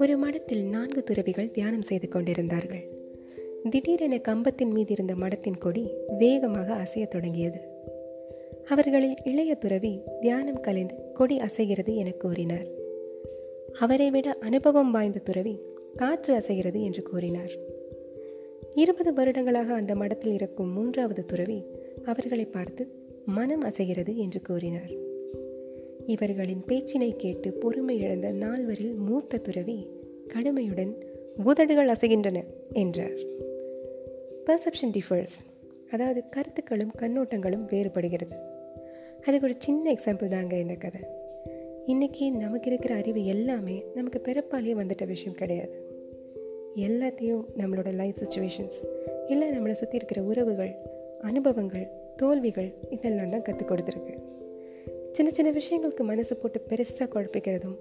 ஒரு மடத்தில் நான்கு துறவிகள் தியானம் செய்து கொண்டிருந்தார்கள். திடீரென கம்பத்தின் மீது இருந்த மடத்தின் கொடி வேகமாக அசையத் தொடங்கியது. அவர்களில் இளைய துறவி தியானம் கலைந்து கொடி அசைகிறது என கூறினார். அவரை விட அனுபவம் வாய்ந்த துறவி காற்று அசைகிறது என்று கூறினார். இருபது வருடங்களாக அந்த மடத்தில் இருக்கும் மூன்றாவது துறவி அவர்களை பார்த்து மனம் அசைகிறது என்று கூறினார். இவர்களின் பேச்சினை கேட்டு பொறுமை இழந்த நால்வரில் மூத்த துறவி கடுமையுடன் உதடுகள் அசைகின்றன என்றார். பர்செப்ஷன் டிஃபர்ஸ் அதாவது கருத்துக்களும் கண்ணோட்டங்களும் வேறுபடுகிறது. அதுக்கு ஒரு சின்ன எக்ஸாம்பிள் தாங்க இந்த கதை. இன்றைக்கி நமக்கு இருக்கிற அறிவு எல்லாமே நமக்கு பிறப்பாலேயே வந்துட்ட விஷயம் கிடையாது. எல்லாத்தையும் நம்மளோட லைஃப் சுச்சுவேஷன்ஸ் இல்லை நம்மளை சுற்றி இருக்கிற உறவுகள் அனுபவங்கள் தோல்விகள் இதெல்லாம் தான் கற்றுக் கொடுத்துருக்கு. சின்ன சின்ன விஷயங்களுக்கு மனசு போட்டு பெருசாக குழப்பிக்கிறதும்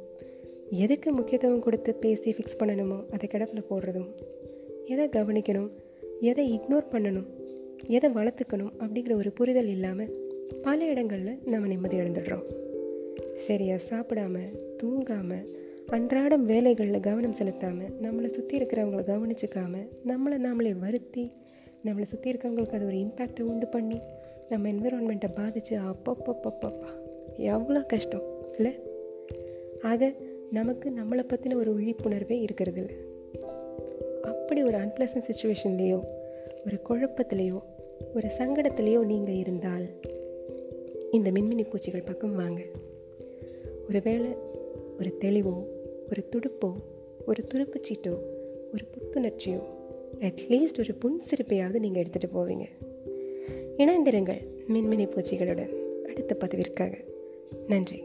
எதுக்கு முக்கியத்துவம் கொடுத்து பேசி ஃபிக்ஸ் பண்ணணுமோ அதை கிடப்பில் போடுறதும் எதை கவனிக்கணும் எதை இக்னோர் பண்ணணும் எதை வளர்த்துக்கணும் அப்படிங்கிற ஒரு புரிதல் இல்லாமல் பல இடங்களில் நம்ம நிம்மதி இழந்துடுறோம் சரியாக சாப்பிடாம தூங்காமல் அன்றாடம் வேலைகளில் கவனம் செலுத்தாமல் நம்மளை சுற்றி இருக்கிறவங்கள கவனிச்சிக்காமல் நம்மளை நாமளே வருத்தி நம்மளை சுற்றி இருக்கிறவங்களுக்கு அது ஒரு இம்பேக்டை உண்டு பண்ணி நம்ம என்விரான்மெண்ட்டை பாதித்து அப்பப்பப்பப்பப்பா எவ்வளோ கஷ்டம் இல்லை? ஆக நமக்கு நம்மளை பற்றின ஒரு விழிப்புணர்வே இருக்கிறது இல்லை அப்படி ஒரு அன்பிளசன்ட் சுச்சுவேஷன்லேயோ ஒரு குழப்பத்திலேயோ ஒரு சங்கடத்திலேயோ நீங்கள் இருந்தால் இந்த மின்மினி பூச்சிகள் பக்கம் வாங்க. ஒருவேளை ஒரு தெளிவோ ஒரு துடுப்போ ஒரு துருப்புச்சீட்டோ ஒரு புத்துணர்ச்சியோ அட்லீஸ்ட் ஒரு புன் சிரிப்பையாவது நீங்கள் எடுத்துகிட்டு போவீங்க. இணைந்திருங்கள் மின்மினி பூச்சிகளுடன். அடுத்த பதிவிற்காக. நன்றி.